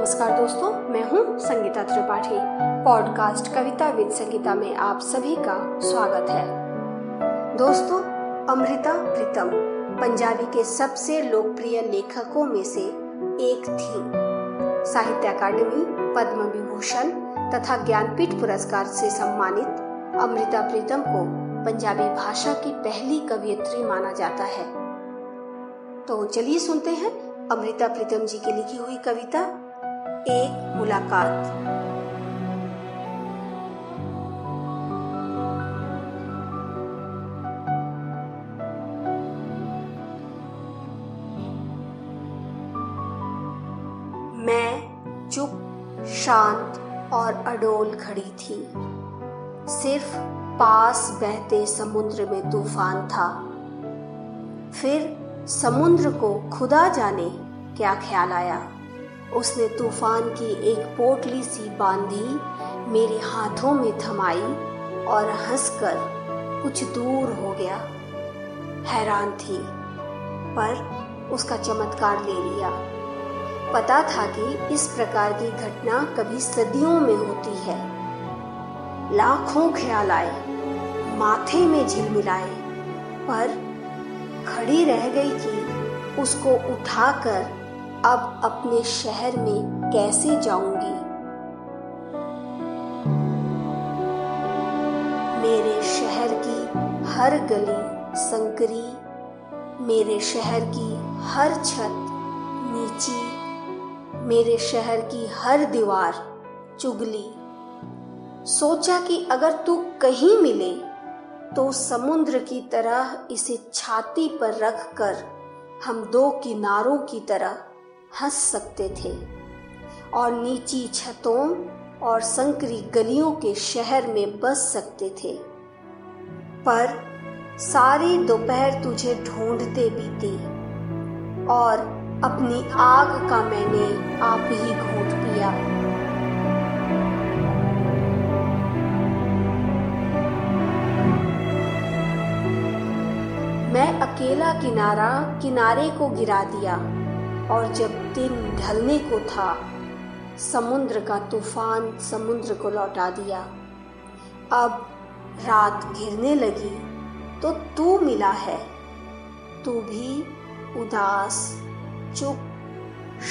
नमस्कार दोस्तों, मैं हूँ संगीता त्रिपाठी। पॉडकास्ट कविता विद संगीता में आप सभी का स्वागत है। दोस्तों, अमृता प्रीतम, पंजाबी के सबसे लोकप्रिय लेखकों में से एक थी। साहित्य अकादमी पद्म विभूषण तथा ज्ञानपीठ पुरस्कार से सम्मानित अमृता प्रीतम को पंजाबी भाषा की पहली कवियत्री माना जाता है। तो चलिए सुनते हैं अमृता प्रीतम जी की लिखी हुई कविता। एक मुलाकात। मैं चुप, शांत और अडोल खड़ी थी। सिर्फ़ पास बहते समुद्र में तूफ़ान था। फिर समुद्र को खुदा जाने क्या ख्याल आया। उसने तूफ़ान की एक पोटली सी बांधी, मेरे हाथों में थमाई और हंसकर कुछ दूर हो गया। हैरान थी, पर उसका चमत्कार ले लिया। पता था कि इस प्रकार की घटना कभी सदियों में होती है। लाखों ख्याल आए, माथे में झिलमिलाए पर खड़ी रह गई कि उसको उठाकर अब अपने शहर में कैसे जाऊँगी? मेरे शहर की हर गली संकरी, मेरे शहर की हर छत नीची, मेरे शहर की हर दीवार चुगली। सोचा कि अगर तू कहीं मिले तो समुद्र की तरह इसे छाती पर रखकर हम दो किनारों की तरह हंस सकते थे। और नीची छतों और संकरी गलियों के शहर में बस सकते थे। पर सारी दोपहर तुझे ढूंढते बीती और अपनी आग का मैंने आप ही घूट पिया। मैं अकेला किनारा, किनारे को गिरा दिया। और जब दिन ढलने को था, समुद्र का तूफ़ान समुद्र को लौटा दिया। अब रात घिरने लगी तो तू मिला है। तू भी उदास, चुप,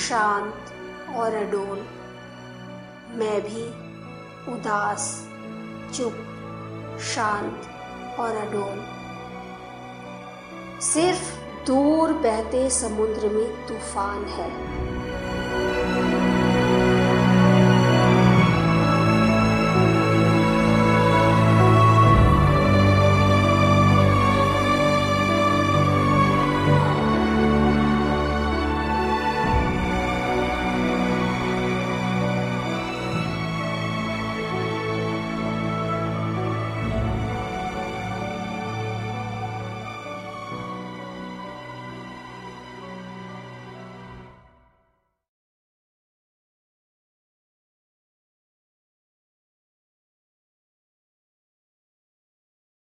शांत और अडोल। मैं भी उदास, चुप, शांत और अडोल। सिर्फ़ दूर बहते समुद्र में तूफ़ान है।